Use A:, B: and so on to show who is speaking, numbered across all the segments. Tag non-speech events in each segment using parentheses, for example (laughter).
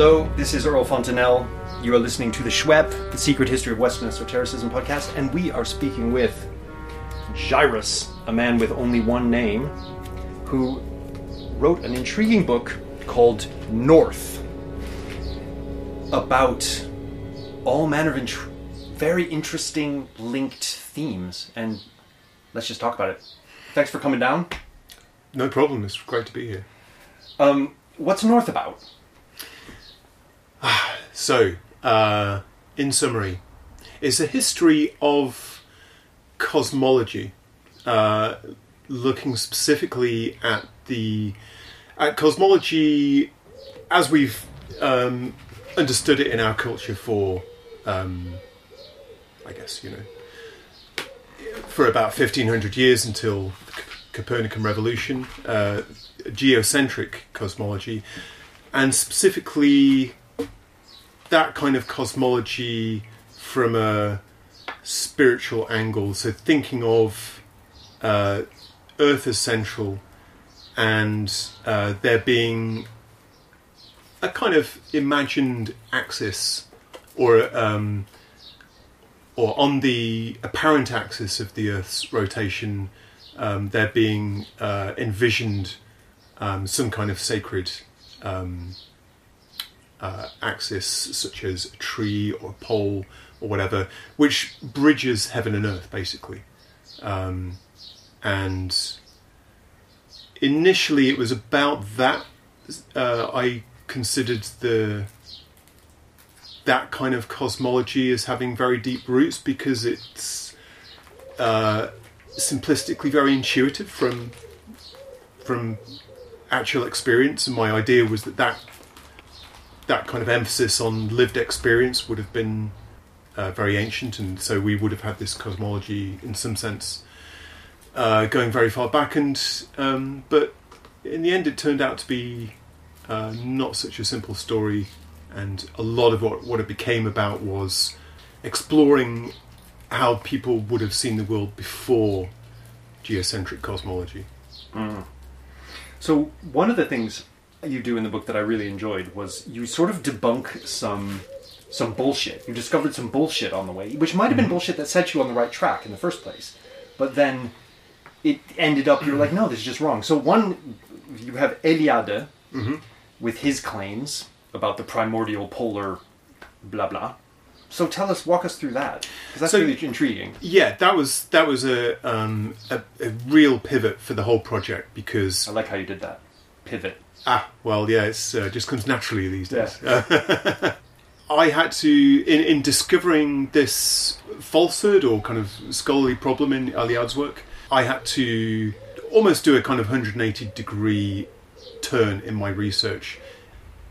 A: Hello, this is Earl Fontainelle. You are listening to the SHWEP, the Secret History of Western Esotericism podcast, and we are speaking with Jairus, a man with only one name, who wrote an intriguing book called North about all manner of int- very interesting linked themes. And let's just talk about it. Thanks for coming down.
B: No problem. It's great to be here.
A: Um, what's North about? (sighs)
B: So, uh, in summary, it's a history of cosmology, uh, looking specifically at the at cosmology as we've um, understood it in our culture for, um, I guess you know, for about fifteen hundred years until the Copernican revolution, uh, geocentric cosmology, and specifically that kind of cosmology from a spiritual angle. So thinking of uh, Earth as central and uh, there being a kind of imagined axis or um, or on the apparent axis of the Earth's rotation, um, there being uh, envisioned um, some kind of sacred um, uh, axis, such as a tree or a pole or whatever, which bridges heaven and earth, basically. Um, and initially, it was about that. Uh, I considered the that kind of cosmology as having very deep roots because it's uh, simplistically very intuitive from from actual experience, and my idea was that that that kind of emphasis on lived experience would have been uh, very ancient, and so we would have had this cosmology in some sense uh, going very far back. And um, but in the end, it turned out to be uh, not such a simple story, and a lot of what what it became about was exploring how people would have seen the world before geocentric cosmology.
A: Mm. So one of the things you do in the book that I really enjoyed was you sort of debunk some some bullshit. You discovered some bullshit on the way, which might have been bullshit that set you on the right track in the first place. But then it ended up you're like, no, this is just wrong. So one you have Eliade with his claims about the primordial polar blah blah. So tell us, walk us through that because that's
B: So-
A: really intriguing.
B: Yeah, that was that was a, um, a a real pivot for the whole project because
A: I like how you did that pivot.
B: Ah, well, yeah, it's uh, just comes naturally these days.
A: Yeah. (laughs)
B: I had to, in, in discovering this falsehood or kind of scholarly problem in Eliade's work, I had to almost do a kind of 180 degree turn in my research.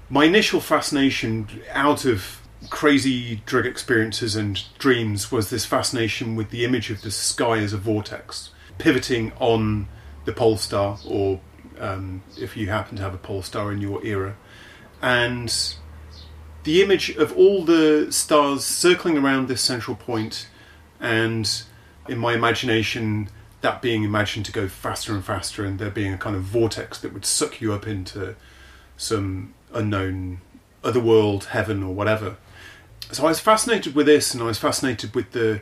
B: My initial fascination out of crazy drug experiences and dreams was this fascination with the image of the sky as a vortex, pivoting on the pole star, or um, if you happen to have a pole star in your era, and the image of all the stars circling around this central point, and in my imagination, that being imagined to go faster and faster, and there being a kind of vortex that would suck you up into some unknown other world, heaven, or whatever. So I was fascinated with this, and I was fascinated with the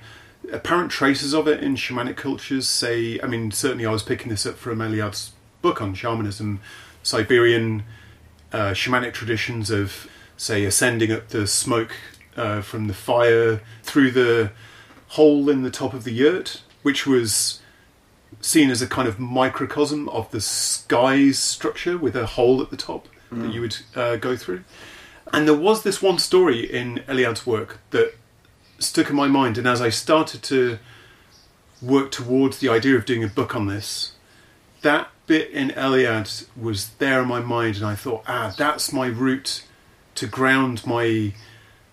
B: apparent traces of it in shamanic cultures. Say, I mean, certainly I was picking this up from Eliade's book on shamanism, Siberian uh, shamanic traditions of, say, ascending up the smoke uh, from the fire through the hole in the top of the yurt, which was seen as a kind of microcosm of the sky's structure with a hole at the top that you would uh, go through. And there was this one story in Eliade's work that stuck in my mind, and as I started to work towards the idea of doing a book on this, that bit in Eliade was there in my mind, and I thought, ah, that's my route to ground my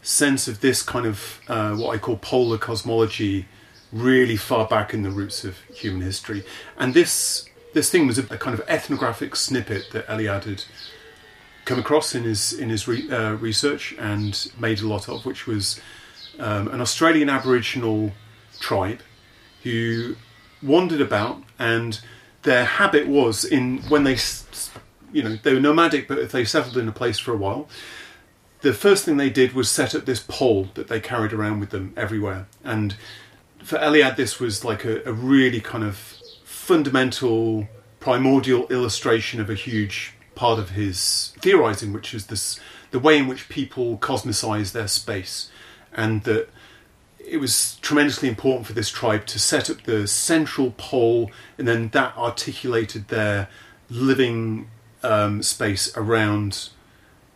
B: sense of this kind of uh, what I call polar cosmology really far back in the roots of human history. And this this thing was a, a kind of ethnographic snippet that Eliade had come across in his in his re, uh, research and made a lot of, which was um, an Australian Aboriginal tribe who wandered about, and their habit was in when they, you know, they were nomadic, but if they settled in a place for a while, the first thing they did was set up this pole that they carried around with them everywhere. And for Eliade, this was like a, a really kind of fundamental, primordial illustration of a huge part of his theorizing, which is this the way in which people cosmicize their space, and that it was tremendously important for this tribe to set up the central pole, and then that articulated their living um, space around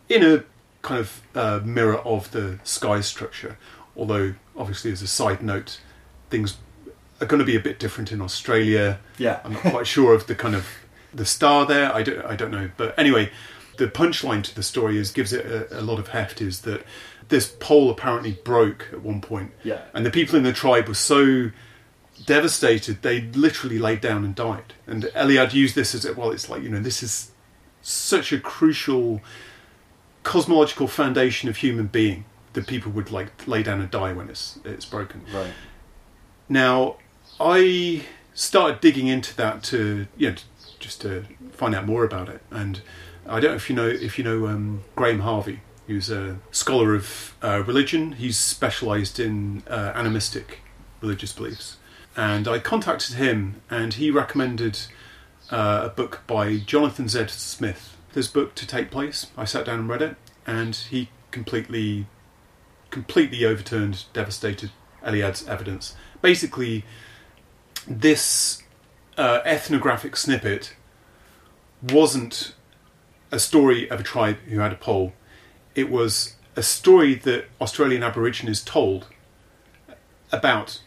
B: in a kind of uh, mirror of the sky structure. Although, obviously, as a side note, things are going to be a bit different in Australia.
A: Yeah.
B: I'm not quite sure of the kind of the star there. I don't, I don't know. But anyway, the punchline to the story is gives it a, a lot of heft. Is that this pole apparently broke at one point,
A: Yeah.
B: and the people in the tribe were so devastated they literally laid down and died. And Eliade used this as a, well. It's like you know this is such a crucial cosmological foundation of human being that people would like lay down and die when it's it's broken.
A: Right.
B: Now, I started digging into that to you know just to find out more about it, and I don't know if you know if you know um, Graham Harvey, who's a scholar of uh, religion. He's specialised in uh, animistic religious beliefs, and I contacted him, and he recommended uh, a book by Jonathan Z. Smith. This book to take place. I sat down and read it, and he completely, completely overturned, devastated Eliade's evidence. Basically, this uh, ethnographic snippet wasn't a story of a tribe who had a pole. It was a story that Australian Aborigines told about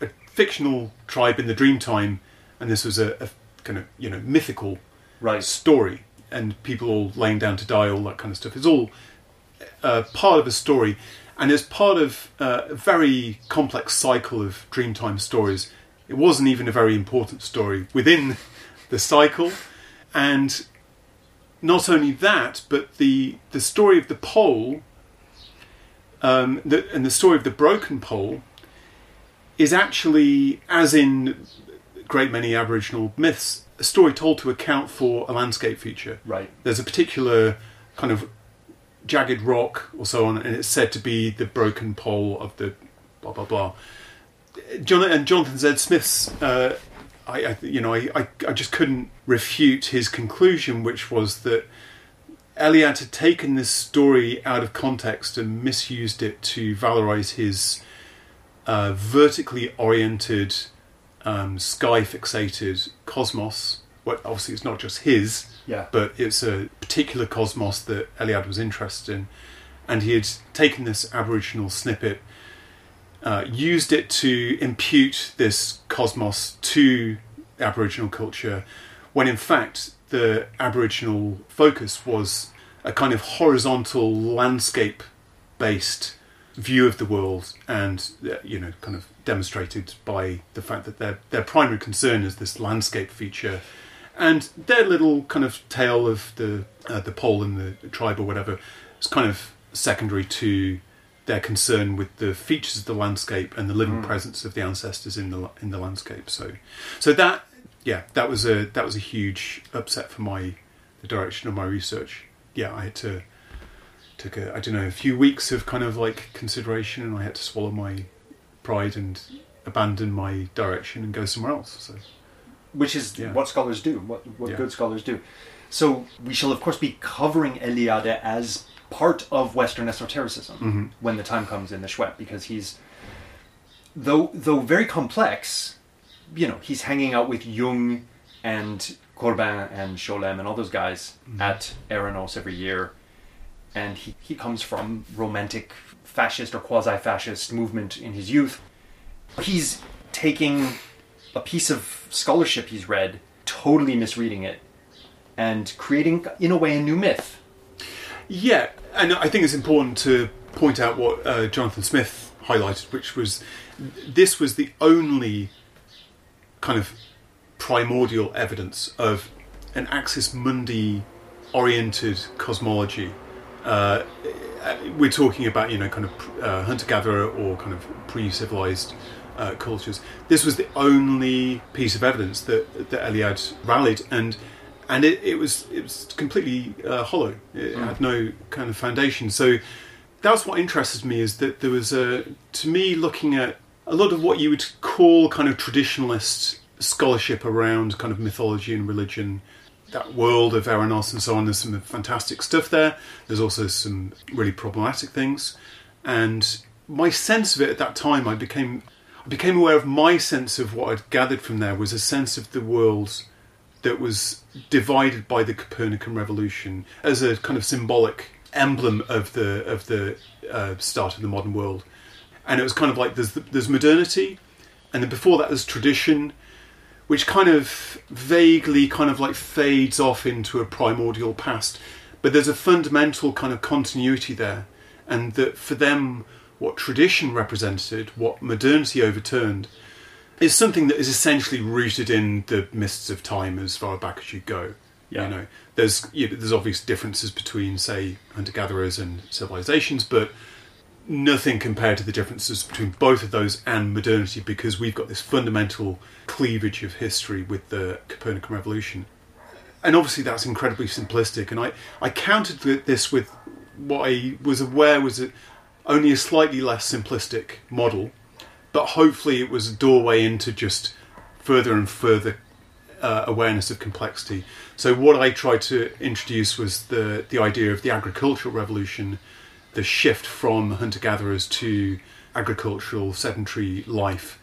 B: a fictional tribe in the Dreamtime, and this was a, a kind of you know mythical
A: Right.
B: story, and people all laying down to die, all that kind of stuff. It's all uh, part of a story, and as part of uh, a very complex cycle of Dreamtime stories, it wasn't even a very important story within the cycle, and not only that, but the the story of the pole, um, the, and the story of the broken pole, is actually, as in a great many Aboriginal myths, a story told to account for a landscape feature.
A: Right.
B: There's a particular kind of jagged rock or so on, and it's said to be the broken pole of the blah blah blah. John and Jonathan Z. Smith's, uh, I, I you know I, I I just couldn't refute his conclusion, which was that Eliade had taken this story out of context and misused it to valorize his uh, vertically oriented, um, sky fixated cosmos. Well, obviously, it's not just his,
A: Yeah.
B: but it's a particular cosmos that Eliade was interested in. And he had taken this Aboriginal snippet, uh, used it to impute this cosmos to Aboriginal culture, when in fact the Aboriginal focus was a kind of horizontal landscape based view of the world and uh, you know kind of demonstrated by the fact that their their primary concern is this landscape feature and their little kind of tale of the uh, the pole and the tribe or whatever is kind of secondary to their concern with the features of the landscape and the living hmm. presence of the ancestors in the in the landscape. So, so that yeah, that was a that was a huge upset for my the direction of my research. Yeah, I had to took a I don't know a few weeks of kind of like consideration, and I had to swallow my pride and abandon my direction and go somewhere else. So
A: which is
B: Yeah.
A: what scholars do, what, what
B: Yeah.
A: good scholars do. So we shall, of course, be covering Eliade as part of Western esotericism
B: Mhm.
A: when the time comes in the SHWEP, because he's, though though very complex, you know, he's hanging out with Jung and Corbin and Scholem and all those guys at Eranos every year, and he, he comes from romantic fascist or quasi-fascist movement in his youth. He's taking a piece of scholarship he's read, totally misreading it, and creating, in a way, a new myth.
B: Yeah, and I think it's important to point out what uh, Jonathan Smith highlighted, which was this was the only kind of primordial evidence of an axis mundi oriented cosmology. Uh, we're talking about you know kind of uh, hunter gatherer or kind of pre civilized uh, cultures. This was the only piece of evidence that that Eliade rallied, and and it, it was it was completely uh, hollow. It had no kind of foundation. So that's what interested me is that there was a to me looking at a lot of what you would call kind of traditionalist scholarship around kind of mythology and religion that world of Eranos and so on. There's some fantastic stuff there. There's also some really problematic things, and my sense of it at that time, I became I became aware of my sense of what I'd gathered from there was a sense of the world that was divided by the Copernican revolution as a kind of symbolic emblem of the of the uh, start of the modern world, and it was kind of like there's there's modernity, and then before that there's tradition, which kind of vaguely kind of like fades off into a primordial past, but there's a fundamental kind of continuity there, and that for them what tradition represented, what modernity overturned, is something that is essentially rooted in the mists of time as far back as you go.
A: Yeah.
B: You know, there's you know, there's obvious differences between, say, hunter gatherers and civilizations, but nothing compared to the differences between both of those and modernity because we've got this fundamental cleavage of history with the Copernican revolution. And obviously that's incredibly simplistic and I, I countered this with what I was aware was a, only a slightly less simplistic model, but hopefully it was a doorway into just further and further uh, awareness of complexity. So what I tried to introduce was the the idea of the agricultural revolution, the shift from hunter gatherers to agricultural sedentary life,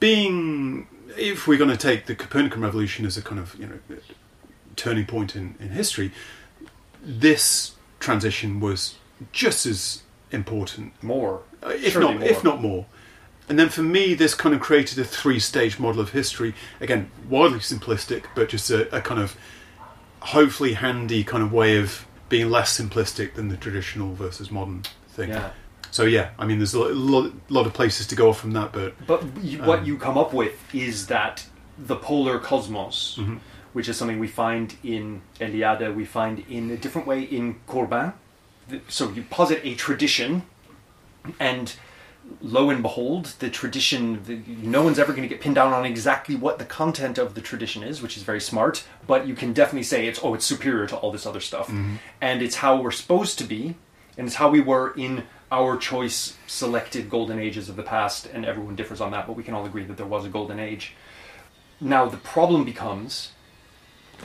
B: being if we're going to take the Copernican revolution as a kind of you know turning point in, in history, this transition was just as important
A: More.
B: uh, if
A: Surely
B: not
A: more.
B: if not more. And then for me, this kind of created a three-stage model of history. Again, wildly simplistic, but just a, a kind of hopefully handy kind of way of being less simplistic than the traditional versus modern thing.
A: Yeah.
B: So yeah, I mean, there's a lot, lot of places to go off from that, but
A: But you, what
B: Um,
A: you come up with is that the polar cosmos,
B: Mm-hmm.
A: which is something we find in Eliade, we find in a different way in Corbin. So you posit a tradition, and lo and behold, the tradition, the, no one's ever going to get pinned down on exactly what the content of the tradition is, which is very smart, but you can definitely say it's, oh, it's superior to all this other stuff. Mm-hmm. And it's how we're supposed to be, and it's how we were in our choice selected golden ages of the past, and everyone differs on that, but we can all agree that there was a golden age. Now, the problem becomes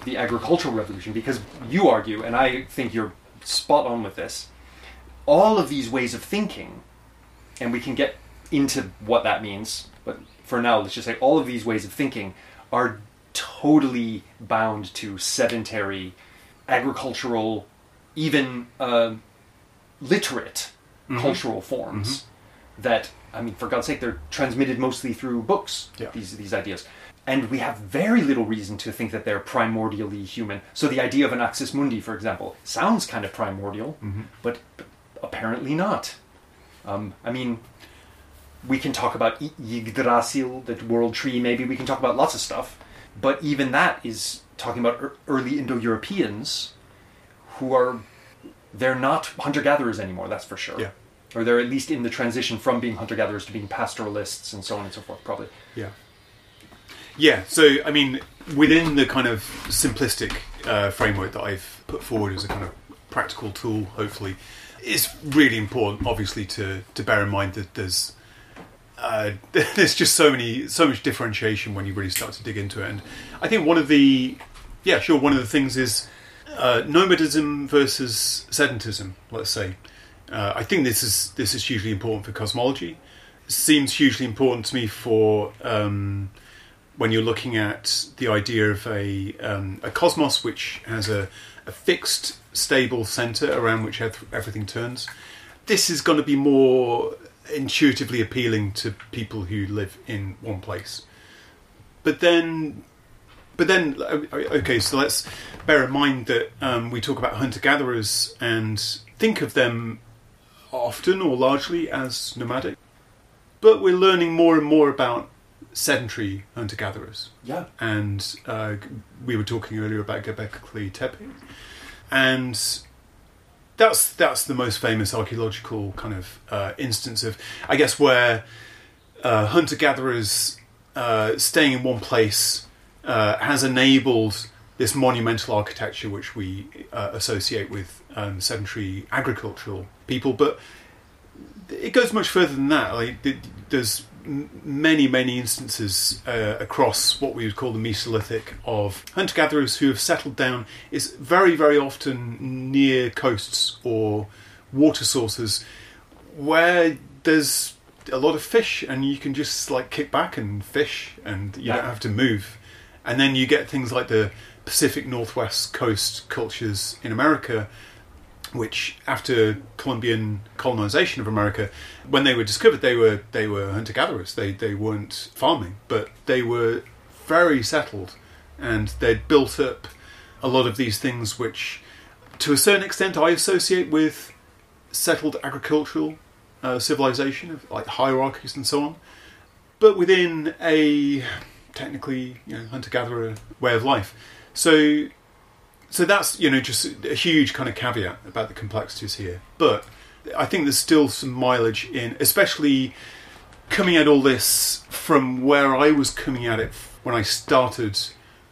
A: the agricultural revolution, because you argue, and I think you're spot on with this, all of these ways of thinking, and we can get into what that means, but for now, let's just say all of these ways of thinking are totally bound to sedentary, agricultural, even uh, literate mm-hmm. cultural forms mm-hmm. that I mean, for God's sake, they're transmitted mostly through books.
B: Yeah.
A: These these ideas, and we have very little reason to think that they're primordially human. So the idea of an axis mundi, for example, sounds kind of primordial, mm-hmm. but, but apparently not. Um, I mean, we can talk about Yggdrasil, the world tree. Maybe we can talk about lots of stuff, but even that is talking about early Indo-Europeans who are they're not hunter-gatherers anymore. That's for sure
B: Yeah.
A: or they're at least in the transition from being hunter gatherers to being pastoralists and so on and so forth, probably.
B: Yeah. Yeah, so I mean, within the kind of simplistic uh, framework that I've put forward as a kind of practical tool, hopefully, it's really important, obviously, to, to bear in mind that there's uh, (laughs) there's just so many so much differentiation when you really start to dig into it, and I think one of the yeah, sure, one of the things is uh, nomadism versus sedentism. Let's say, uh, I think this is this is hugely important for cosmology. Seems hugely important to me for um, when you're looking at the idea of a um, a cosmos which has a, a fixed, stable center around which everything turns. This is going to be more intuitively appealing to people who live in one place. But then, but then, o- okay, so let's bear in mind that um, we talk about hunter gatherers and think of them often or largely as nomadic. But we're learning more and more about sedentary hunter gatherers.
A: Yeah.
B: And uh, we were talking earlier about Göbekli Tepe. And that's that's the most famous archaeological kind of uh, instance of, I guess, where uh, hunter gatherers uh, staying in one place uh, has enabled this monumental architecture which we uh, associate with um, sedentary agricultural people, but it goes much further than that. Like, there's many, many instances uh, across what we would call the Mesolithic of hunter gatherers who have settled down. is very, very often near coasts or water sources where there's a lot of fish and you can just like kick back and fish and you
A: Yeah.
B: don't have to move. And then you get things like the Pacific Northwest coast cultures in America, which after Columbian colonization of America, when they were discovered, they were they were hunter gatherers. They they weren't farming, but they were very settled, and they'd built up a lot of these things, which, to a certain extent, I associate with settled agricultural uh, civilization, of like hierarchies and so on, but within a technically you know hunter gatherer way of life. So so that's you know just a huge kind of caveat about the complexities here. But I think there's still some mileage in, especially coming at all this from where I was coming at it when I started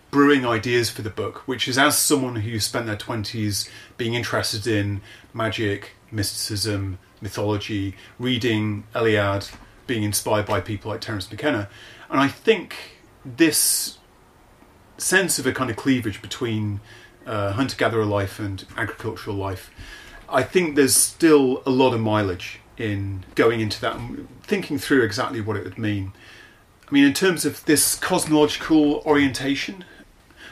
B: brewing ideas for the book, which is as someone who spent their twenties being interested in magic, mysticism, mythology, reading Eliade, being inspired by people like Terence McKenna, and I think this sense of a kind of cleavage between uh, hunter gatherer life and agricultural life. I think there's still a lot of mileage in going into that and thinking through exactly what it would mean. I mean, in terms of this cosmological orientation,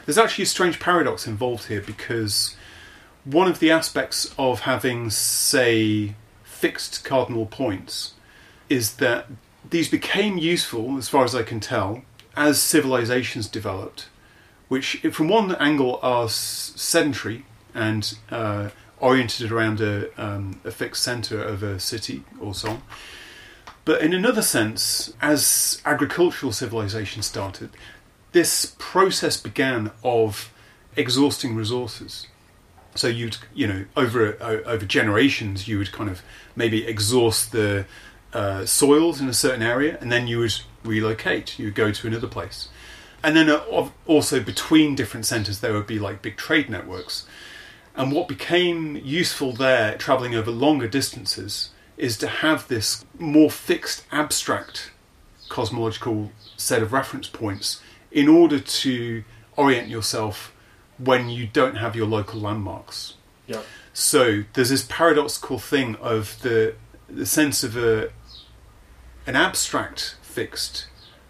B: there's actually a strange paradox involved here because one of the aspects of having, say, fixed cardinal points is that these became useful, as far as I can tell, as civilizations developed which from one angle are sedentary and uh, oriented around a, um, a fixed centre of a city or so on. But in another sense, as agricultural civilization started, this process began of exhausting resources. So you'd, you know, over over generations, you would kind of maybe exhaust the uh, soils in a certain area, and then you would relocate. You would go to another place and then uh, also between different centres there would be like big trade networks and what became useful there travelling over longer distances is to have this more fixed abstract cosmological set of reference points in order to orient yourself when you don't have your local landmarks
A: Yeah.
B: so there's this paradoxical thing of the the sense of a an abstract fixed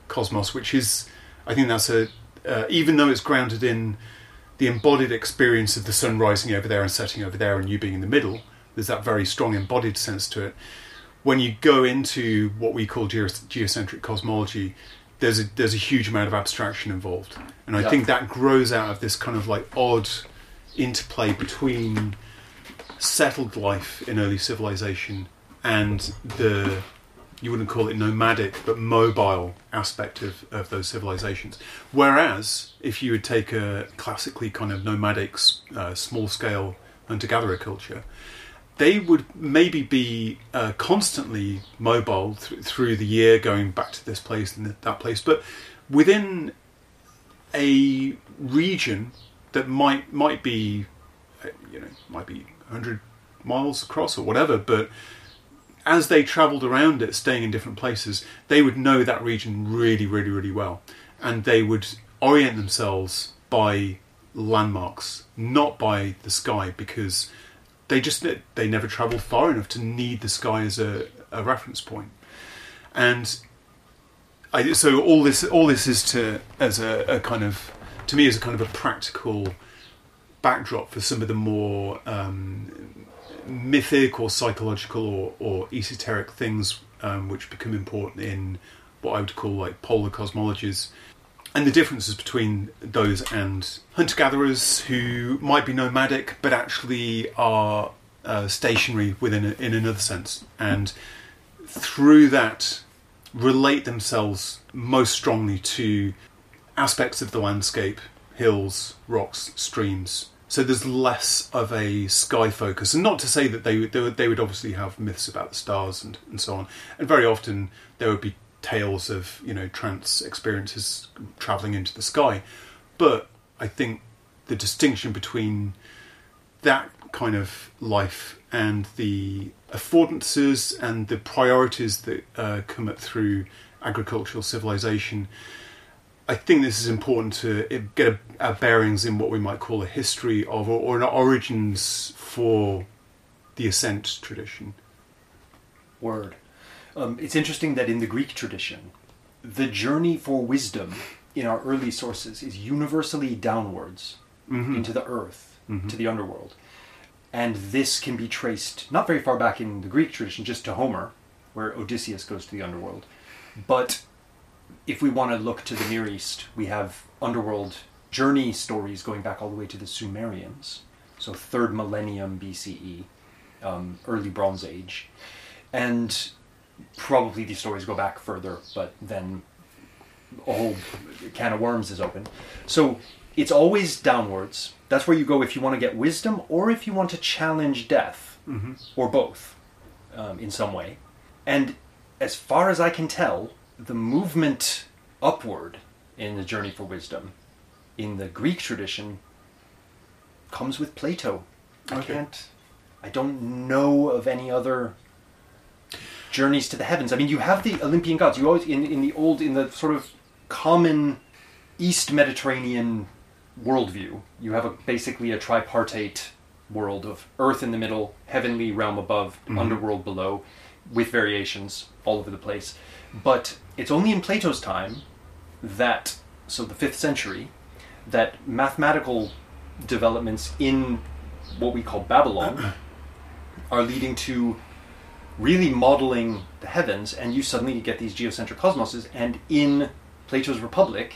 B: cosmos, which is I think that's a uh, even though it's grounded in the embodied experience of the sun rising over there and setting over there, and you being in the middle. There's that very strong embodied sense to it. When you go into what we call geocentric cosmology, there's a there's a huge amount of abstraction involved, and I
A: Yeah.
B: think that grows out of this kind of like odd interplay between settled life in early civilization and the you wouldn't call it nomadic but mobile aspect of, of those civilizations. Whereas if you would take a classically kind of nomadic uh, small scale hunter gatherer culture they would maybe be uh, constantly mobile th- through the year going back to this place and that place but within a region that might might be uh, you know might be 100 miles across or whatever but as they traveled around it staying in different places they would know that region really really really well. And they would orient themselves by landmarks not by the sky because they just they never traveled far enough to need the sky as a, a reference point. And I, so all this all this is to as a, a kind of to me as a kind of a practical backdrop for some of the more um, mythic or psychological or, or esoteric things um, which become important in what I would call like polar cosmologies. And the differences between those and hunter gatherers who might be nomadic but actually are uh, stationary within a, in another sense. And through that relate themselves most strongly to aspects of the landscape hills rocks streams so there's less of a sky focus and not to say that they, would- they, they would obviously have myths about the stars and, and so on and very often there would be tales of you know trance experiences traveling into the sky but i think the distinction between that kind of life and the affordances and the priorities that uh, come up through agricultural civilization. I think this is important to uh, get our bearings in what we might call a history of or, or an origins for the ascent tradition.
A: Word. Um, it's interesting that in the Greek tradition, the journey for wisdom in our early sources is universally downwards
B: Mhm.
A: into the earth,
B: Mhm.
A: to the underworld. And this can be traced not very far back in the Greek tradition, just to Homer, where Odysseus goes to the underworld. But if we want to look to the Near East, we have underworld journey stories going back all the way to the Sumerians, so third millennium BCE, um, early Bronze Age, and probably these stories go back further, but then a whole can of worms is open. So it's always downwards. That's where you go if you want to get wisdom or if you want to challenge death,
B: Mhm.
A: or both, um, in some way. And as far as I can tell, the movement upward in the journey for wisdom in the Greek tradition comes with Plato. I
B: Okay.
A: can't. I don't know of any other journeys to the heavens. I mean, you have the Olympian gods. You always in in the old in the sort of common East Mediterranean worldview. You have a, basically a tripartite world of earth in the middle, heavenly realm above,
B: Mhm.
A: underworld below, with variations all over the place. But it's only in Plato's time that, so the fifth century, that mathematical developments in what we call Babylon (clears throat) are leading to really modeling the heavens, and you suddenly get these geocentric cosmoses. And in Plato's Republic,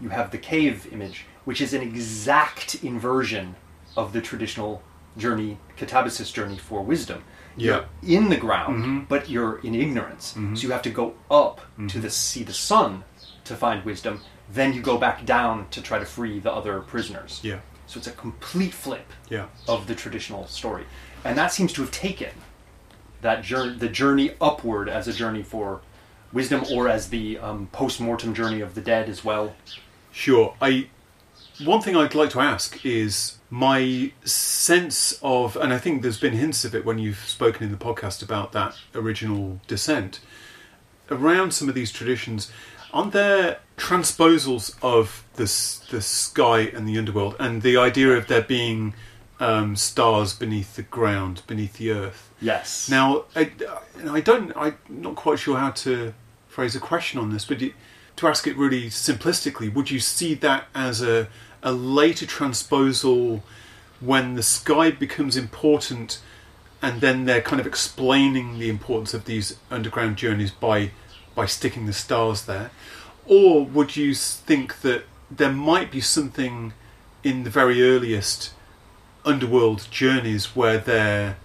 A: you have the cave image, which is an exact inversion of the traditional journey, catabasis journey for wisdom.
B: Yeah.
A: You're in the ground,
B: Mhm.
A: but you're in ignorance.
B: Mhm.
A: So you have to go up to
B: Mhm.
A: the see the sun to find wisdom. Then you go back down to try to free the other prisoners.
B: Yeah.
A: So it's a complete flip
B: Yeah.
A: of the traditional story, and that seems to have taken that journey, the journey upward as a journey for wisdom, or as the um, post-mortem journey of the dead as well.
B: Sure. I one thing I'd like to ask is my sense of, and I think there's been hints of it when you've spoken in the podcast about that original descent. Around some of these traditions, aren't there transposals of the s- the sky and the underworld, and the idea of there being um, stars beneath the ground, beneath the earth?
A: Yes.
B: Now, I, I don't, I'm not quite sure how to phrase a question on this, but it, to ask it really simplistically, would you see that as a, a later transposal when the sky becomes important and then they're kind of explaining the importance of these underground journeys by, by sticking the stars there? Or would you think that there might be something in the very earliest underworld journeys where they're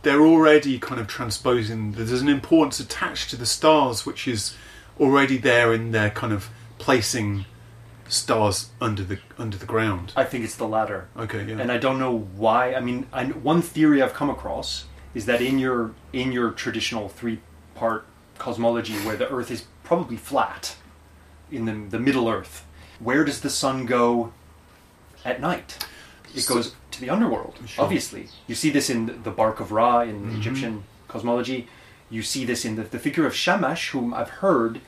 B: they're already kind of transposing there's an importance attached to the stars which is already there in their kind of placing stars under the under the ground
A: I think it's the latter.
B: okay yeah
A: and I don't know why. I mean, I, one theory I've come across is that in your in your traditional three part cosmology, where the Earth is probably flat, in the the Middle Earth, where does the sun go at night? It goes to the underworld.
B: Sure.
A: Obviously, you see this in the bark of Ra in
B: Mhm.
A: Egyptian cosmology. You see this in the, the figure of Shamash, whom I've heard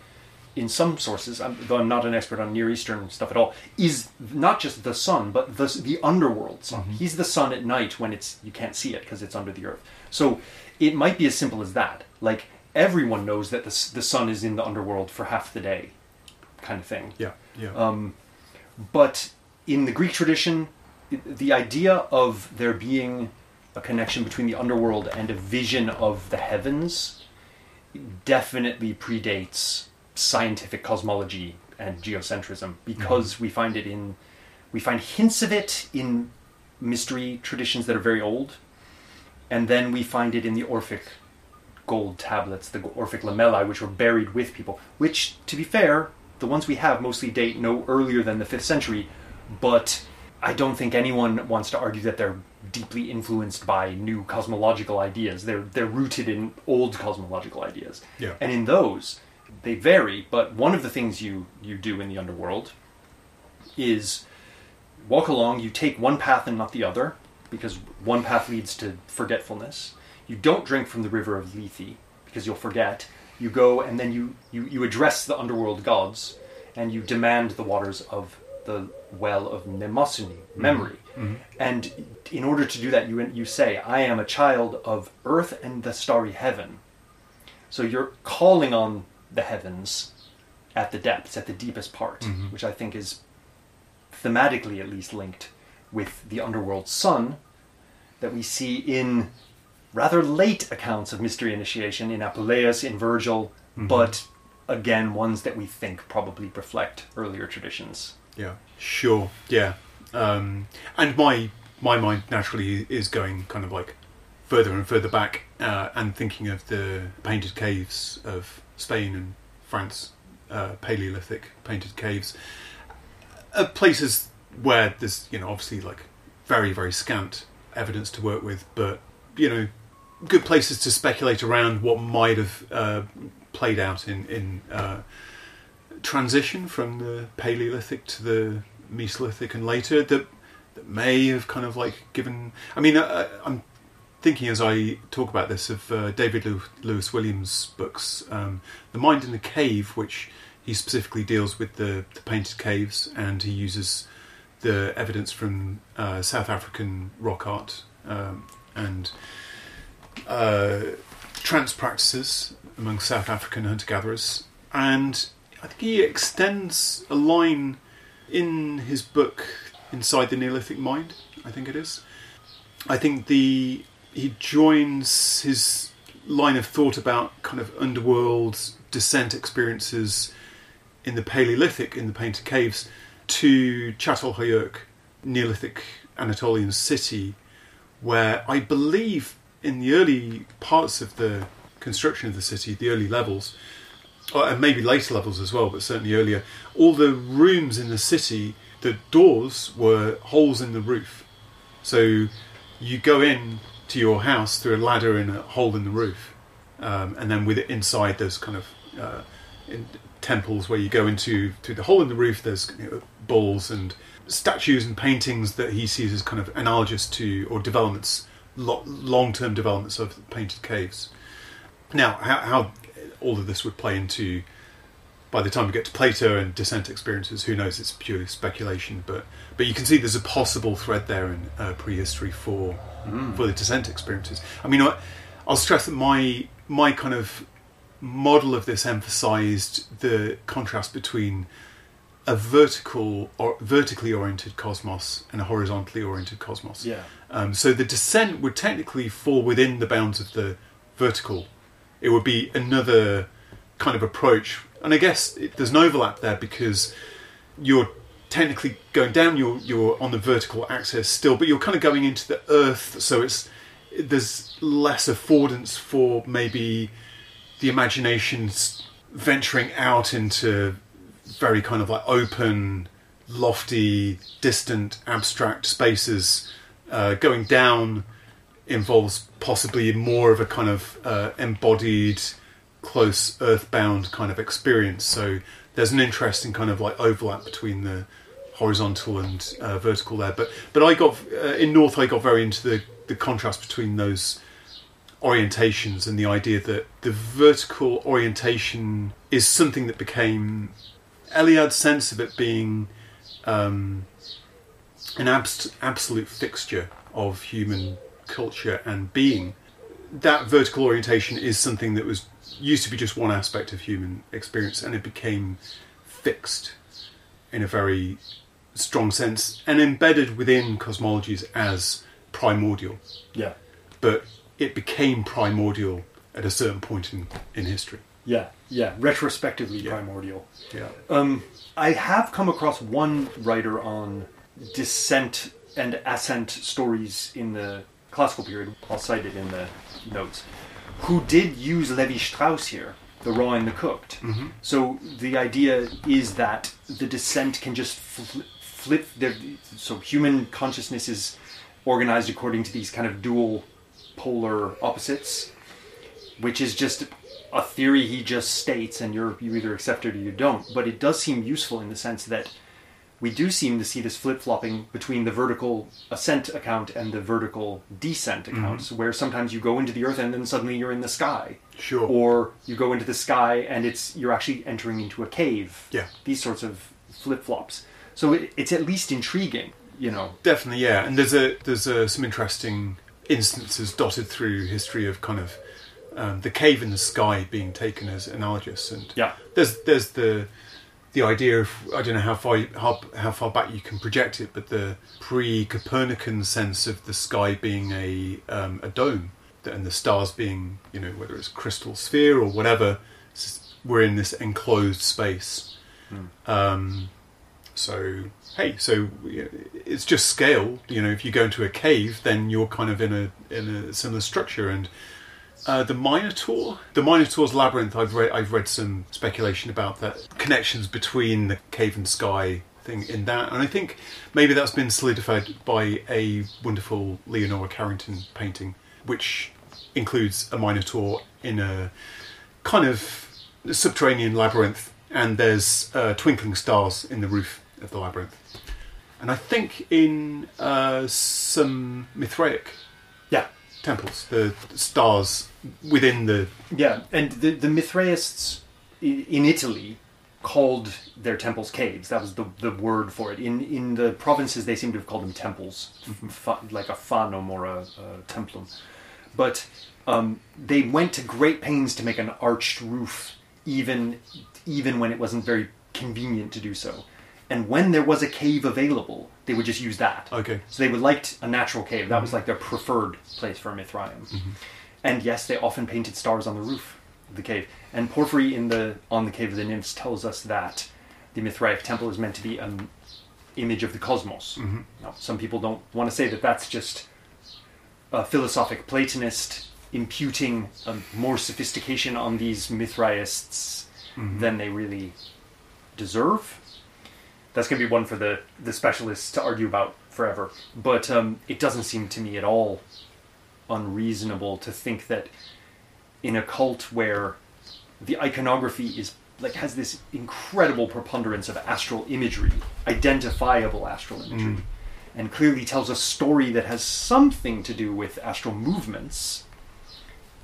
A: in some sources, though I'm not an expert on Near Eastern stuff at all, is not just the sun, but the the underworld sun.
B: Mhm.
A: He's the sun at night when it's you can't see it because it's under the earth. So it might be as simple as that. Like everyone knows that the the sun is in the underworld for half the day, kind of thing.
B: yeah yeah
A: Um, but in the Greek tradition, the idea of there being a connection between the underworld and a vision of the heavens definitely predates scientific cosmology and geocentrism because mm-hmm. we find it in we find hints of it in mystery traditions that are very old and then we find it in the orphic gold tablets the orphic lamellae which were buried with people which to be fair the ones we have mostly date no earlier than the 5th century but i don't think anyone wants to argue that they're deeply influenced by new cosmological ideas. They're they're rooted in old cosmological ideas.
B: Yeah.
A: And in those, they vary, but one of the things you, you do in the underworld is walk along, you take one path and not the other, because one path leads to forgetfulness. You don't drink from the river of Lethe, because you'll forget. You go and then you, you, you address the underworld gods, and you demand the waters of the well of Mnemosyne, mm-hmm. memory. Mm-hmm. And in order to do that, you, you say, I am a child of earth and the starry heaven. So you're calling on the heavens at the depths, at the deepest part, which I think is thematically at least linked with the underworld sun that we see in rather late accounts of mystery initiation in Apuleius, in Virgil, but again, ones that we think probably reflect earlier traditions.
B: Yeah, sure. Yeah, um, and my my mind naturally is going kind of like further and further back, uh, and thinking of the painted caves of Spain and France, uh, Paleolithic painted caves, uh, places where there's you know obviously like very very scant evidence to work with, but you know good places to speculate around what might have uh, played out in in uh, transition from the Paleolithic to the Mesolithic and later that that may have kind of like given. I mean, uh, I'm thinking as I talk about this of uh, David Lew- Lewis Williams' books, um, The Mind in the Cave, which he specifically deals with the, the painted caves, and he uses the evidence from uh, South African rock art um, and uh, trance practices among South African hunter gatherers. And I think he extends a line in his book, Inside the Neolithic Mind, I think it is. I think the he joins his line of thought about kind of underworld descent experiences in the Paleolithic, in the painted caves, to Çatalhöyük, Neolithic Anatolian city, where I believe in the early parts of the construction of the city, the early levels, uh, and maybe later levels as well, but certainly earlier, all the rooms in the city, the doors were holes in the roof. So you go in to your house through a ladder in a hole in the roof, um, and then with it inside, those kind of uh, in temples where you go into through the hole in the roof. There's you know, bowls and statues and paintings that he sees as kind of analogous to or developments, lo- long-term developments of painted caves. Now, how, how all of this would play into by the time we get to Plato and descent experiences, who knows? It's purely speculation, but but you can see there's a possible thread there in uh, prehistory for for the descent experiences. I mean, I, I'll stress that my my kind of model of this emphasised the contrast between a vertical or vertically oriented cosmos and a horizontally oriented cosmos.
A: Yeah.
B: Um, so the descent would technically fall within the bounds of the vertical. It would be another kind of approach, and I guess it, there's an overlap there because you're technically going down. You're you're on the vertical axis still, but you're kind of going into the Earth. So it's there's less affordance for maybe the imaginations venturing out into very kind of like open, lofty, distant, abstract spaces. Uh, going down involves possibly more of a kind of uh, embodied, close, earthbound kind of experience. So there's an interesting kind of like overlap between the horizontal and uh, vertical there. But but I got uh, in North, I got very into the the contrast between those orientations and the idea that the vertical orientation is something that became Eliade's sense of it being um, an abs- absolute fixture of human culture and being. That vertical orientation is something that was used to be just one aspect of human experience, and it became fixed in a very strong sense and embedded within cosmologies as primordial.
A: Yeah.
B: But it became primordial at a certain point in, in history.
A: Yeah. Yeah. Retrospectively
B: Yeah.
A: primordial.
B: Yeah.
A: Um, I have come across one writer on descent and ascent stories in the classical period. I'll cite it in the notes. Who did use Levi Strauss here, the raw and the cooked. Mm-hmm. So the idea is that the descent can just fl- flip. The, so human consciousness is organized according to these kind of dual polar opposites, which is just a theory he just states, and you're you either accept it or you don't. But it does seem useful in the sense that we do seem to see this flip flopping between the vertical ascent account and the vertical descent accounts, where sometimes you go into the earth and then suddenly you're in the sky,
B: Sure.
A: or you go into the sky and it's you're actually entering into a cave.
B: Yeah.
A: these sorts of flip flops. So it, it's at least intriguing, you know.
B: Definitely, yeah. And there's a there's a, some interesting instances dotted through history of kind of um, the cave in the sky being taken as analogous, and
A: Yeah.
B: there's there's the the idea of I don't know how far how, how far back you can project it, but the pre-Copernican sense of the sky being a um, a dome, and the stars being you know whether it's crystal sphere or whatever, we're in this enclosed space. Um, so hey, so it's just scale. You know, if you go into a cave, then you're kind of in a in a similar structure. And uh, the Minotaur, the Minotaur's labyrinth. I've read I've read some speculation about that connections between the cave and sky thing in that, and I think maybe that's been solidified by a wonderful Leonora Carrington painting, which includes a Minotaur in a kind of subterranean labyrinth, and there's uh, twinkling stars in the roof of the labyrinth. And I think in uh, some Mithraic
A: Yeah,
B: temples, the stars within the
A: yeah, and the the Mithraists in Italy called their temples caves. That was the the word for it. In in the provinces, they seem to have called them temples, mm-hmm. fa, like a fanum or a, a uh, uh, templum. But um, they went to great pains to make an arched roof, even even when it wasn't very convenient to do so. And when there was a cave available, they would just use that.
B: okay,
A: So they would liked a natural cave. That was like their preferred place for a Mithraeum. Mm-hmm. And yes, they often painted stars on the roof of the cave. And Porphyry in the on the Cave of the Nymphs tells us that the Mithraic temple is meant to be an image of the cosmos. Mm-hmm. Now, some people don't want to say that that's just a philosophic Platonist imputing more sophistication on these Mithraists mm-hmm. than they really deserve. That's going to be one for the, the specialists to argue about forever. But um, it doesn't seem to me at all unreasonable to think that in a cult where the iconography is like has this incredible preponderance of astral imagery, identifiable astral imagery, and clearly tells a story that has something to do with astral movements.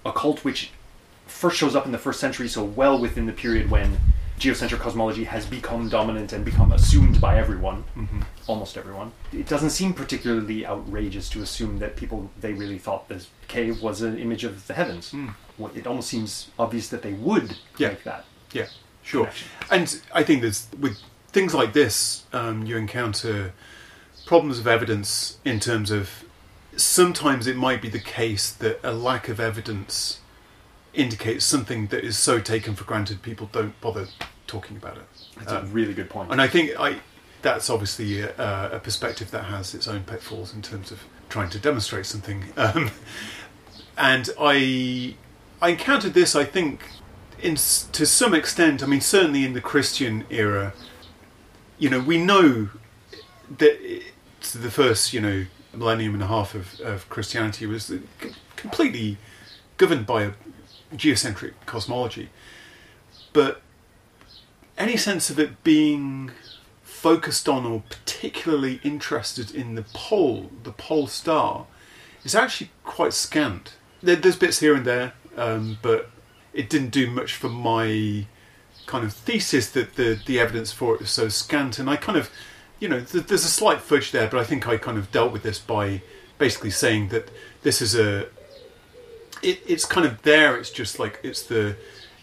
A: A cult which first shows up in the first century, so well within the period when geocentric cosmology has become dominant and become assumed by everyone, almost everyone. It doesn't seem particularly outrageous to assume that people they really thought this cave was an image of the heavens. What- It almost seems obvious that they would
B: Yeah.
A: make that.
B: yeah, sure.
A: Connection.
B: And I think there's with things like this, um, you encounter problems of evidence in terms of sometimes it might be the case that a lack of evidence indicates something that is so taken for granted people don't bother talking about it.
A: That's a
B: Um,
A: really good point.
B: And I think I that's obviously a, a perspective that has its own pitfalls in terms of trying to demonstrate something. (laughs) Um, and I I encountered this, I think, in to some extent. I mean, certainly in the Christian era, you know, we know that the first, you know, millennium and a half of, of Christianity was c- completely governed by a geocentric cosmology, but any sense of it being focused on or particularly interested in the pole, the pole star, is actually quite scant. There's bits here and there, um, but it didn't do much for my kind of thesis that the the evidence for it was so scant. And I kind of, you know, th- there's a slight fudge there, but I think I kind of dealt with this by basically saying that this is a it, it's kind of there. It's just like it's the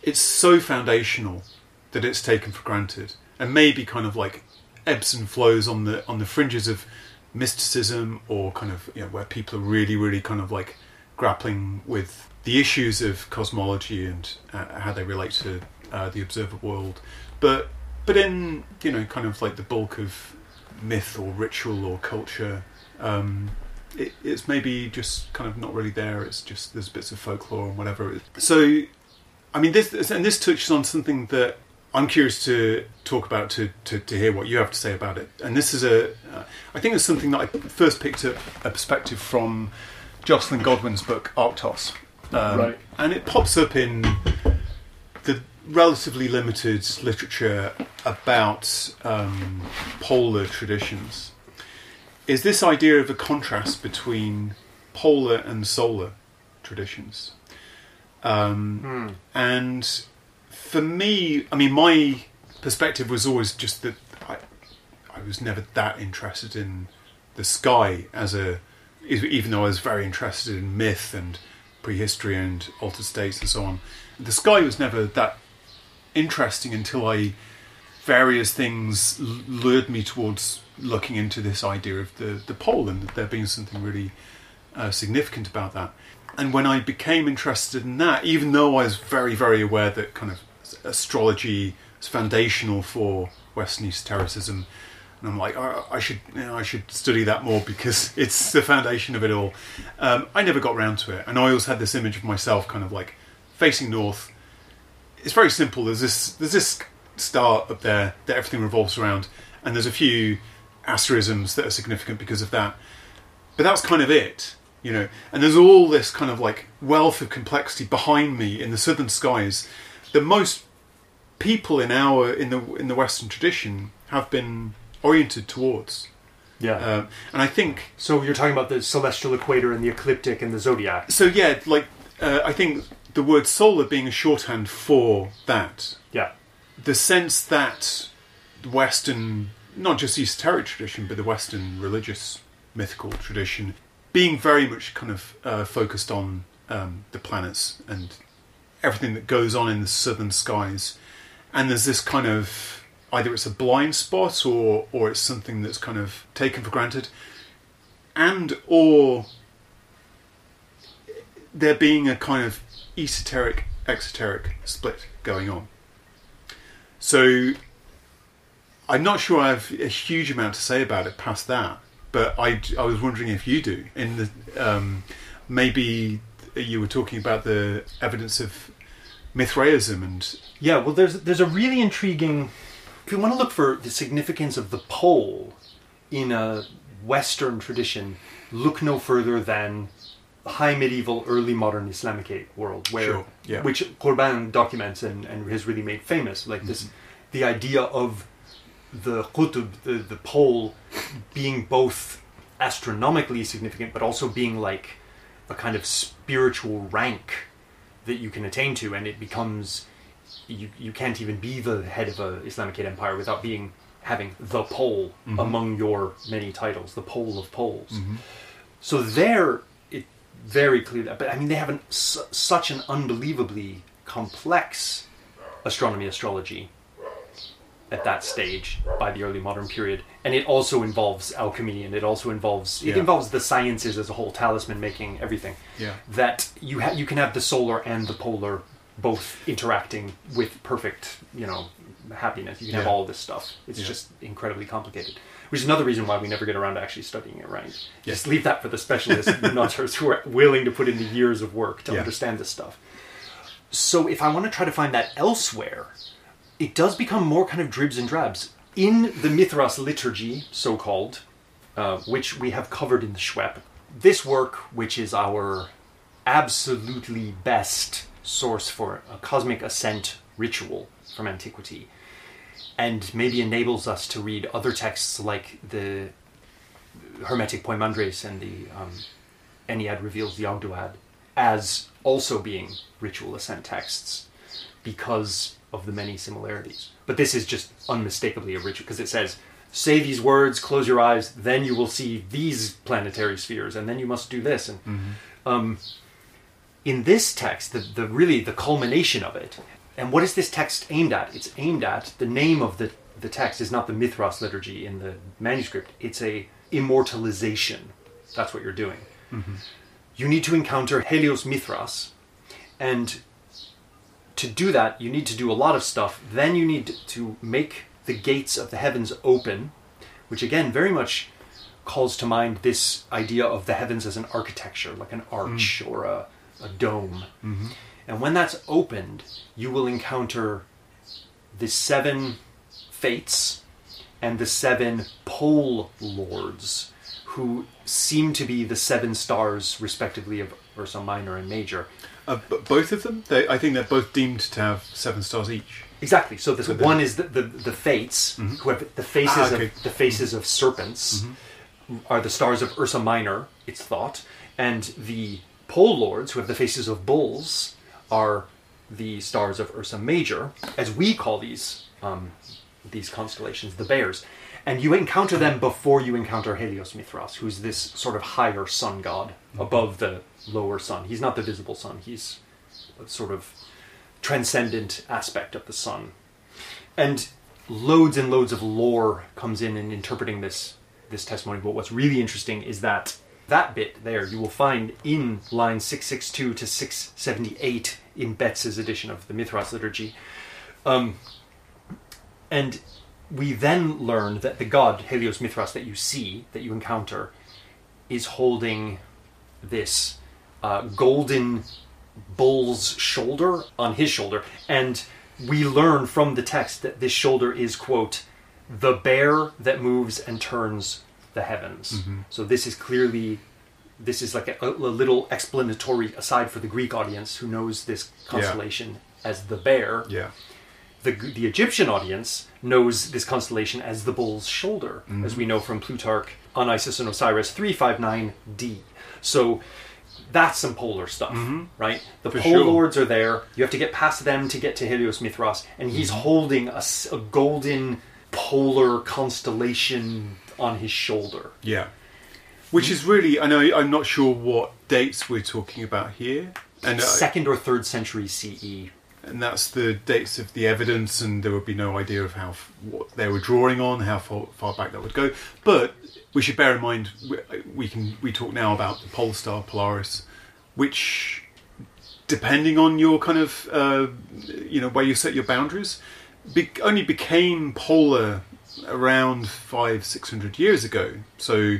B: it's so foundational that it's taken for granted, and maybe kind of like ebbs and flows on the on the fringes of mysticism, or kind of you know where people are really really kind of like grappling with the issues of cosmology and uh, how they relate to uh, the observer world, but but in you know kind of like the bulk of myth or ritual or culture. Um, it, it's maybe just kind of not really there. It's just there's bits of folklore and whatever. So, I mean, this and this touches on something that I'm curious to talk about to, to, to hear what you have to say about it. And this is a, uh, I think it's something that I first picked up a perspective from Jocelyn Godwin's book Arktos, um,
A: Right.
B: and it pops up in the relatively limited literature about um, polar traditions is this idea of a contrast between polar and solar traditions. Um, And for me, I mean, my perspective was always just that I, I was never that interested in the sky as a, even though I was very interested in myth and prehistory and altered states and so on. The sky was never that interesting until I various things lured me towards looking into this idea of the the pole and there being something really uh, significant about that. And when I became interested in that, even though I was very very aware that kind of astrology is foundational for Western esotericism, and I'm like, I, I should, you know, I should study that more because (laughs) it's the foundation of it all. Um, I never got round to it, and I always had this image of myself, kind of like facing north. It's very simple. There's this, there's this star up there that everything revolves around, and there's a few asterisms that are significant because of that. But that's kind of it, you know. And there's all this kind of like wealth of complexity behind me in the southern skies that most people in our in the in the Western tradition have been oriented towards.
A: Yeah.
B: Um, and I think
A: so you're talking about the celestial equator and the ecliptic and the zodiac.
B: so. Yeah, like uh, I think the word solar being a shorthand for that.
A: Yeah.
B: The sense that Western, not just esoteric tradition, but the Western religious mythical tradition, being very much kind of uh, focused on um, the planets and everything that goes on in the southern skies, and there's this kind of either it's a blind spot or or it's something that's kind of taken for granted, and or there being a kind of esoteric exoteric split going on. So I'm not sure I have a huge amount to say about it past that, but I, I was wondering if you do. In the um, maybe you were talking about the evidence of Mithraism and
A: Yeah, well, there's there's a really intriguing. If you want to look for the significance of the pole in a Western tradition, look no further than high medieval, early modern Islamic world, where
B: Sure, yeah.
A: which Corbin documents and, and has really made famous. Like this, mm-hmm. the idea of the qutb, the, the pole, being both astronomically significant, but also being like a kind of spiritual rank that you can attain to, and it becomes you you can't even be the head of a Islamic empire without being having the pole mm-hmm. among your many titles, the pole of poles. Mm-hmm. So there, very clearly. But I mean, they have an, su- such an unbelievably complex astronomy astrology at that stage by the early modern period, and it also involves alchemy, and it also involves it
B: Yeah.
A: involves the sciences as a whole, talisman making, everything.
B: Yeah.
A: That you ha- you can have the solar and the polar both interacting with perfect, you know, happiness. You can have all this stuff. It's
B: Yeah.
A: just incredibly complicated. Which is another reason why we never get around to actually studying it right.
B: Yeah.
A: Just leave that for the specialists, (laughs) nutters who are willing to put in the years of work to
B: Yeah.
A: understand this stuff. So if I want to try to find that elsewhere, it does become more kind of dribs and drabs. In the Mithras liturgy, so called, uh, which we have covered in the SHWEP, this work, which is our absolutely best source for a cosmic ascent ritual from antiquity, and maybe enables us to read other texts like the Hermetic Poimandres and the um, Ennead reveals the Ogdoad as also being ritual ascent texts because of the many similarities. But this is just unmistakably a ritual because it says, say these words, close your eyes, then you will see these planetary spheres, and then you must do this. And um, in this text, the, the really the culmination of it, and what is this text aimed at? It's aimed at the name of the the text is not the Mithras liturgy in the manuscript. It's a immortalization. That's what you're doing. Mm-hmm. You need to encounter Helios Mithras, and to do that, you need to do a lot of stuff. Then you need to make the gates of the heavens open, which again very much calls to mind this idea of the heavens as an architecture, like an arch mm. or a, a dome. Mm-hmm. And when that's opened, you will encounter the seven fates and the seven pole lords, who seem to be the seven stars, respectively, of Ursa Minor and Major.
B: uh, both of them. They, I think they're both deemed to have seven stars each.
A: Exactly. So this one is the the, the fates
B: Mhm.
A: who have the faces
B: Ah, okay.
A: of the faces of serpents are the stars of Ursa Minor. It's thought, and the pole lords who have the faces of bulls are the stars of Ursa Major, as we call these um, these constellations, the bears. And you encounter them before you encounter Helios Mithras, who's this sort of higher sun god above the lower sun. He's not the visible sun. He's a sort of transcendent aspect of the sun. And loads and loads of lore comes in in interpreting this this testimony. But what's really interesting is that that bit there you will find in line 662 to 678 in Betz's edition of the Mithras liturgy. Um, and we then learn that the god Helios Mithras that you see, that you encounter, is holding this uh, golden bull's shoulder on his shoulder. And we learn from the text that this shoulder is, quote, the bear that moves and turns the heavens. So this is clearly. This is like a, a little explanatory aside for the Greek audience who knows this constellation as the bear
B: Yeah.
A: the, the Egyptian audience knows this constellation as the bull's shoulder,
B: Mm-hmm.
A: as we know from Plutarch on Isis and Osiris 359d. So that's some polar stuff, right? The
B: Mm-hmm. For
A: pole
B: sure.
A: lords are there. You have to get past them to get to Helios Mithras, and he's
B: Mm-hmm.
A: holding a golden polar constellation on his shoulder.
B: Yeah. Which is really, I know, I'm not sure what dates we're talking about here. And, uh,
A: Second or third century. CE.
B: and that's the dates of the evidence, and there would be no idea of how f- what they were drawing on, how far, far back that would go. But we should bear in mind we, we can we talk now about the pole star Polaris, which, depending on your kind of uh, you know where you set your boundaries, be, only became polar around five six hundred years ago. So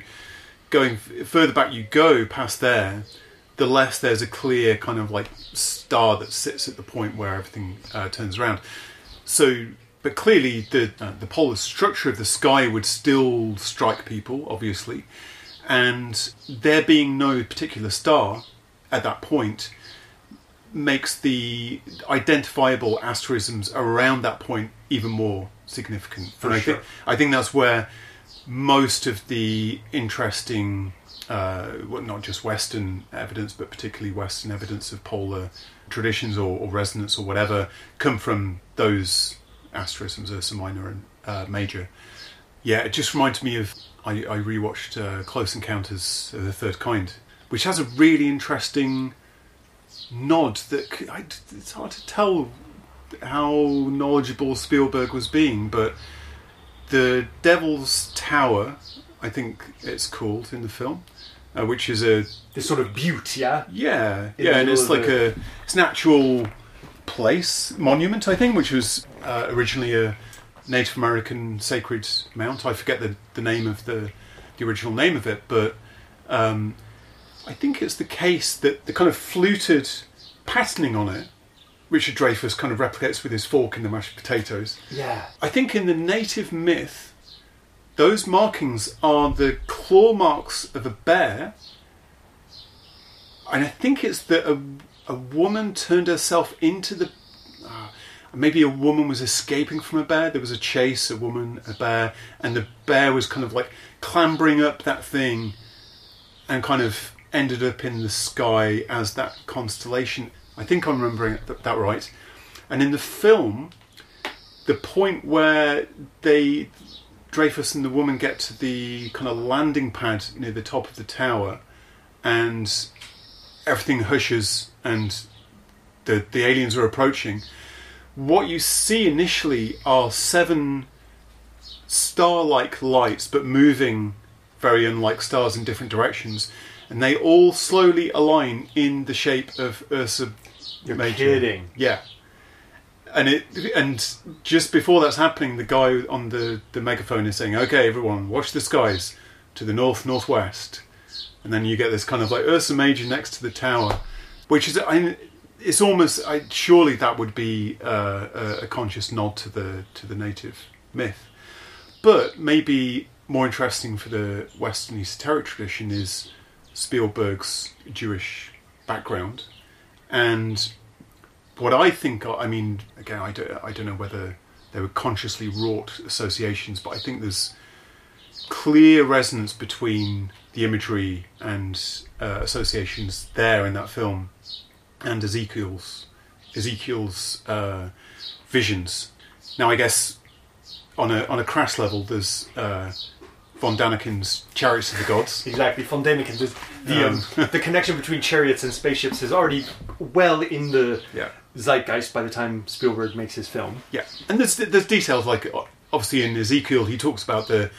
B: going further back you go past there, the less there's a clear kind of like star that sits at the point where everything uh, turns around. So, but clearly the uh, the polar structure of the sky would still strike people, obviously, and there being no particular star at that point makes the identifiable asterisms around that point even more significant.
A: For
B: and I
A: sure.
B: think I think that's where most of the interesting, uh, well, not just Western evidence, but particularly Western evidence of polar traditions or, or resonance or whatever, come from those asterisms, Ursa Minor and uh, Major. Yeah, it just reminds me of I, I rewatched uh, Close Encounters of the Third Kind, which has a really interesting nod that I, it's hard to tell how knowledgeable Spielberg was being, but the Devil's Tower, I think it's called in the film, uh, which is a
A: This sort of butte, yeah?
B: yeah
A: In
B: yeah, and it's like a it's an actual place monument, I think, which was uh, originally a Native American sacred mount. I forget the the name of the the original name of it, but um, I think it's the case that the kind of fluted patterning on it, Richard Dreyfuss kind of replicates with his fork in the mashed potatoes.
A: Yeah.
B: I think in the native myth, those markings are the claw marks of a bear, and I think it's that a, a woman turned herself into the. Uh, maybe a woman was escaping from a bear. There was a chase, a woman, a bear, and the bear was kind of like clambering up that thing, and kind of ended up in the sky as that constellation. I think I'm remembering that, right. And in the film, the point where they Dreyfuss and the woman get to the kind of landing pad near the top of the tower, and everything hushes, and the the aliens are approaching. What you see initially are seven star-like lights, but moving very unlike stars in different directions, and they all slowly align in the shape of Ursa
A: You're
B: Major.
A: kidding.
B: Yeah. And it and just before that's happening, the guy on the, the megaphone is saying, "Okay, everyone, watch the skies to the north northwest," and then you get this kind of like Ursa Major next to the tower, which is I, it's almost I, surely that would be uh, a, conscious nod to the to the native myth, but maybe more interesting for the Western esoteric tradition is Spielberg's Jewish background and what I think, I mean, again, I don't, I don't know whether they were consciously wrought associations, but I think there's clear resonance between the imagery and uh, associations there in that film and Ezekiel's Ezekiel's uh, visions. Now, I guess on a on a crass level, there's uh, von Däniken's Chariots of the Gods.
A: Exactly, von Däniken. The, the, um, (laughs) the connection between chariots and spaceships is already well in the
B: Yeah.
A: zeitgeist by the time Spielberg makes his film.
B: Yeah, and there's there's details like obviously in Ezekiel he talks about the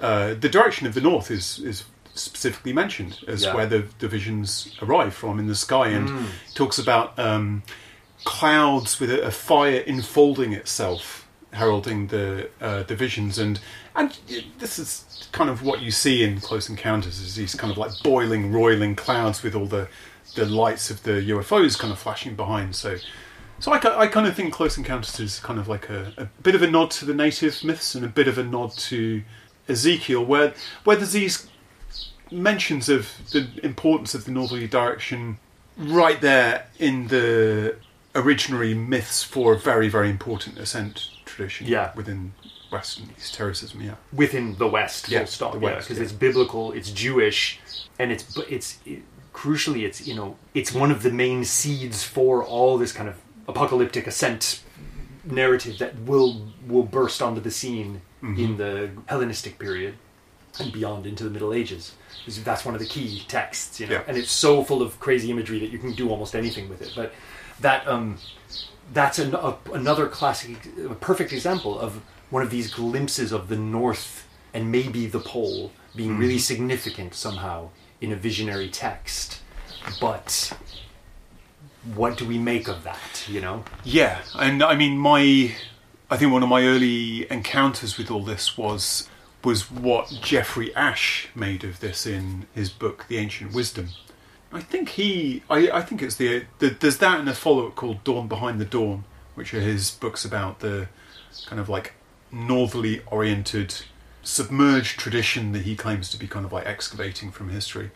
B: uh, the direction of the north is is specifically mentioned as
A: Yeah.
B: where the, the visions arrive from in the sky, and
A: Mm.
B: talks about um, clouds with a, a fire enfolding itself, heralding the uh, the visions, and and this is kind of what you see in Close Encounters is these kind of like boiling, roiling clouds with all the the lights of the UFOs kind of flashing behind. So. So I, I kind of think Close Encounters is kind of like a, a bit of a nod to the native myths and a bit of a nod to Ezekiel, where where there's these mentions of the importance of the northerly direction right there in the originary myths for a very very important ascent tradition
A: Yeah.
B: within Western esotericism. Yeah,
A: within the West,
B: Yeah,
A: full stop.
B: the
A: yeah, because
B: yeah.
A: it's biblical, it's Jewish, and it's but it's it, crucially it's you know it's one of the main seeds for all this kind of apocalyptic ascent narrative that will will burst onto the scene
B: Mm-hmm.
A: in the Hellenistic period and beyond into the Middle Ages. That's one of the key texts, you know,
B: Yeah.
A: and it's so full of crazy imagery that you can do almost anything with it. But that um, that's an, a, another classic, a perfect example of one of these glimpses of the North and maybe the Pole being hmm. really significant somehow in a visionary text. But what do we make of that? You know?
B: yeah, and I mean my I think one of my early encounters with all this was was what Geoffrey Ashe made of this in his book The Ancient Wisdom. I think he, I, I think it's the, the there's that and a follow up called Dawn Behind the Dawn, which are his books about the kind of like northerly oriented submerged tradition that he claims to be kind of like excavating from history.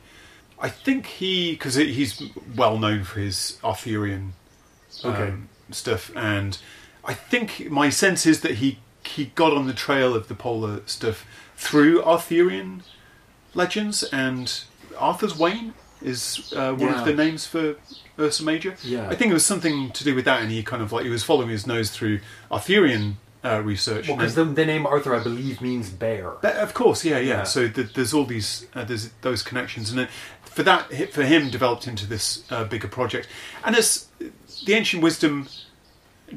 B: I think he, because he's well known for his Arthurian
A: Okay.
B: um, stuff, and I think my sense is that he he got on the trail of the polar stuff through Arthurian legends, and Arthur's Wain is uh, one
A: Yeah.
B: of the names for Ursa Major.
A: Yeah.
B: I think it was something to do with that, and he kind of like he was following his nose through Arthurian uh, research.
A: Well, because the, the name Arthur, I believe, means bear.
B: but of course, yeah, yeah.
A: Yeah.
B: So th- there's all these, uh, there's those connections, and for that, for him, developed into this uh, bigger project. And as the ancient wisdom,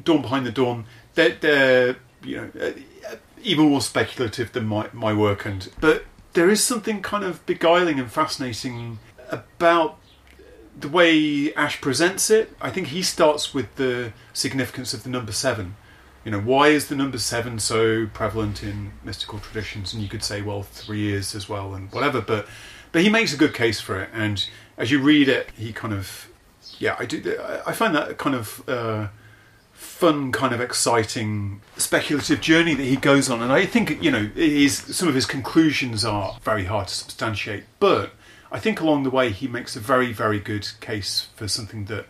B: Dawn Behind the Dawn, they're, they're you know uh, even more speculative than my my work, and but there is something kind of beguiling and fascinating about the way Ashe presents it. I think he starts with the significance of the number seven. You know, why is the number seven so prevalent in mystical traditions? And you could say, well, three is as well, and whatever. But but he makes a good case for it, and as you read it, he kind of yeah, I do. I- find that kind of uh, fun, kind of exciting, speculative journey that he goes on, and I think you know his some of his conclusions are very hard to substantiate, but I think along the way he makes a very, very good case for something that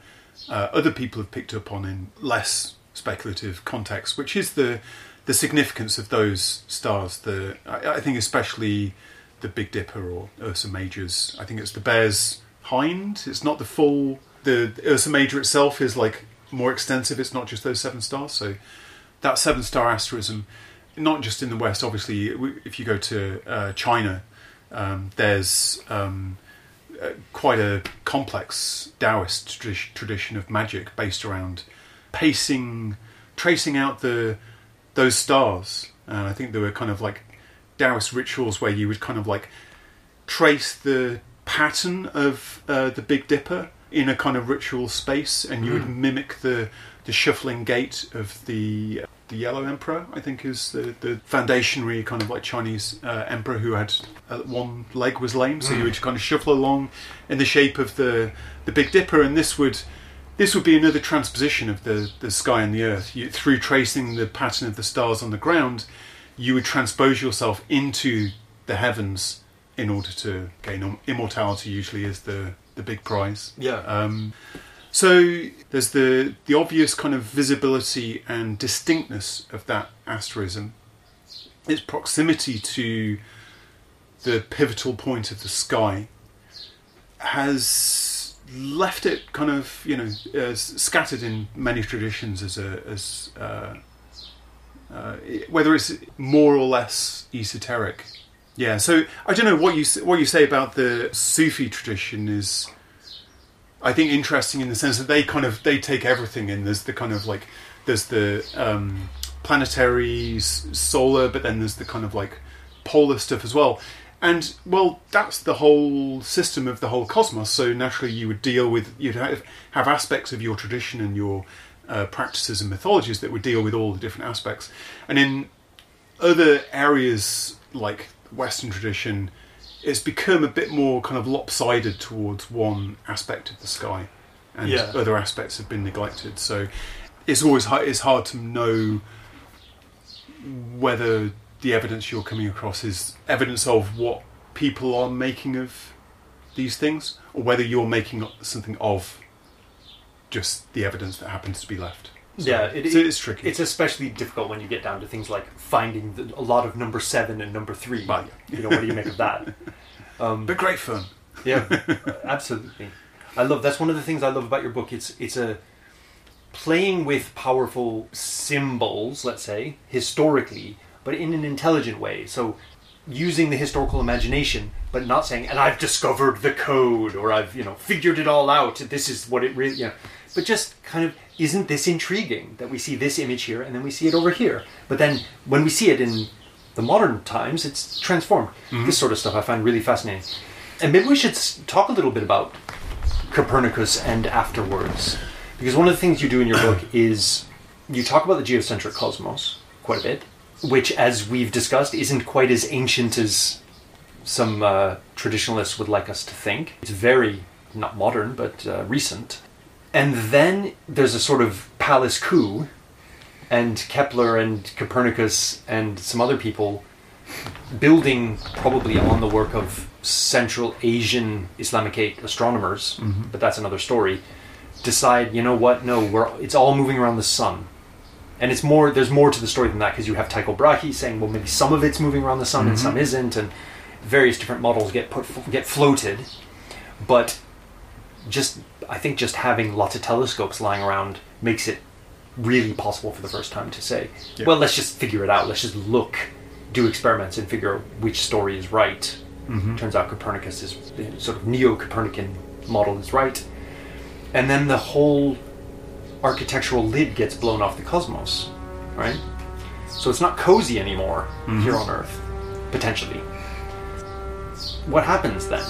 B: uh, other people have picked up on in less speculative context, which is the the significance of those stars. The I, I think especially the Big Dipper or Ursa Majors. I think it's the Bear's Hind. It's not the full. The Ursa Major itself is like more extensive. It's not just those seven stars. So that seven star asterism, not just in the West. Obviously, if you go to uh, China, um, there's um, uh, quite a complex Taoist tradition of magic based around pacing, tracing out the those stars. And I think there were kind of like Taoist rituals where you would kind of like trace the pattern of uh, the Big Dipper in a kind of ritual space, and you would mimic the the shuffling gait of the the Yellow Emperor. I think is the the foundationary kind of like Chinese uh, emperor who had uh, one leg was lame, so you would kind of shuffle along in the shape of the the Big Dipper, and this would. This would be another transposition of the, the sky and the earth. You, through tracing the pattern of the stars on the ground, you would transpose yourself into the heavens in order to gain immortality. Usually, is the the big prize.
A: Yeah.
B: Um, So there's the the obvious kind of visibility and distinctness of that asterism. Its proximity to the pivotal point of the sky has left it kind of you know uh, scattered in many traditions as a as uh, uh, whether it's more or less esoteric. Yeah, so I don't know what you what you say about the Sufi tradition is. I think interesting in the sense that they kind of they take everything in. There's the kind of like there's the um, planetary solar, but then there's the kind of like polar stuff as well. And well, that's the whole system of the whole cosmos. So naturally, you would deal with you'd have, have aspects of your tradition and your uh, practices and mythologies that would deal with all the different aspects. And in other areas like Western tradition, it's become a bit more kind of lopsided towards one aspect of the sky, and
A: Yeah.
B: other aspects have been neglected. So it's always hard, it's hard to know whether the evidence you're coming across is evidence of what people are making of these things, or whether you're making something of just the evidence that happens to be left. So,
A: Yeah, it-
B: so it's tricky.
A: It's especially difficult when you get down to things like finding the, a lot of number seven and number three. You know, what do you make of that? (laughs) Um,
B: but great fun.
A: yeah, (laughs) absolutely. I love that's one of the things I love about your book. It's it's a playing with powerful symbols, let's say historically, but in an intelligent way. So using the historical imagination, but not saying, "And I've discovered the code," or "I've you know figured it all out." This is what it really, you know, but just kind of isn't this intriguing that we see this image here and then we see it over here, but then when we see it in the modern times, it's transformed. Mm-hmm. This sort of stuff I find really fascinating. And maybe we should talk a little bit about Copernicus and afterwards. Because one of the things you do in your book (clears throat) is you talk about the geocentric cosmos quite a bit, which, as we've discussed, isn't quite as ancient as some uh, traditionalists would like us to think. It's very, not modern, but uh, recent. And then there's a sort of palace coup, and Kepler and Copernicus and some other people building probably on the work of Central Asian Islamicate astronomers, but that's another story. Decide, you know what? No, we're it's all moving around the sun, and it's more. There's more to the story than that because you have Tycho Brahe saying, well, maybe some of it's moving around the sun and some mm-hmm. isn't, and various different models get put get floated, but just I think just having lots of telescopes lying around makes it really possible for the first time to say,
B: Yeah.
A: well, let's just figure it out. Let's just look, do experiments, and figure out which story is right. Mm-hmm. Turns out Copernicus is the sort of neo-Copernican model is right, and then the whole architectural lid gets blown off the cosmos, right? So it's not cozy anymore mm-hmm. here on Earth, potentially. What happens then?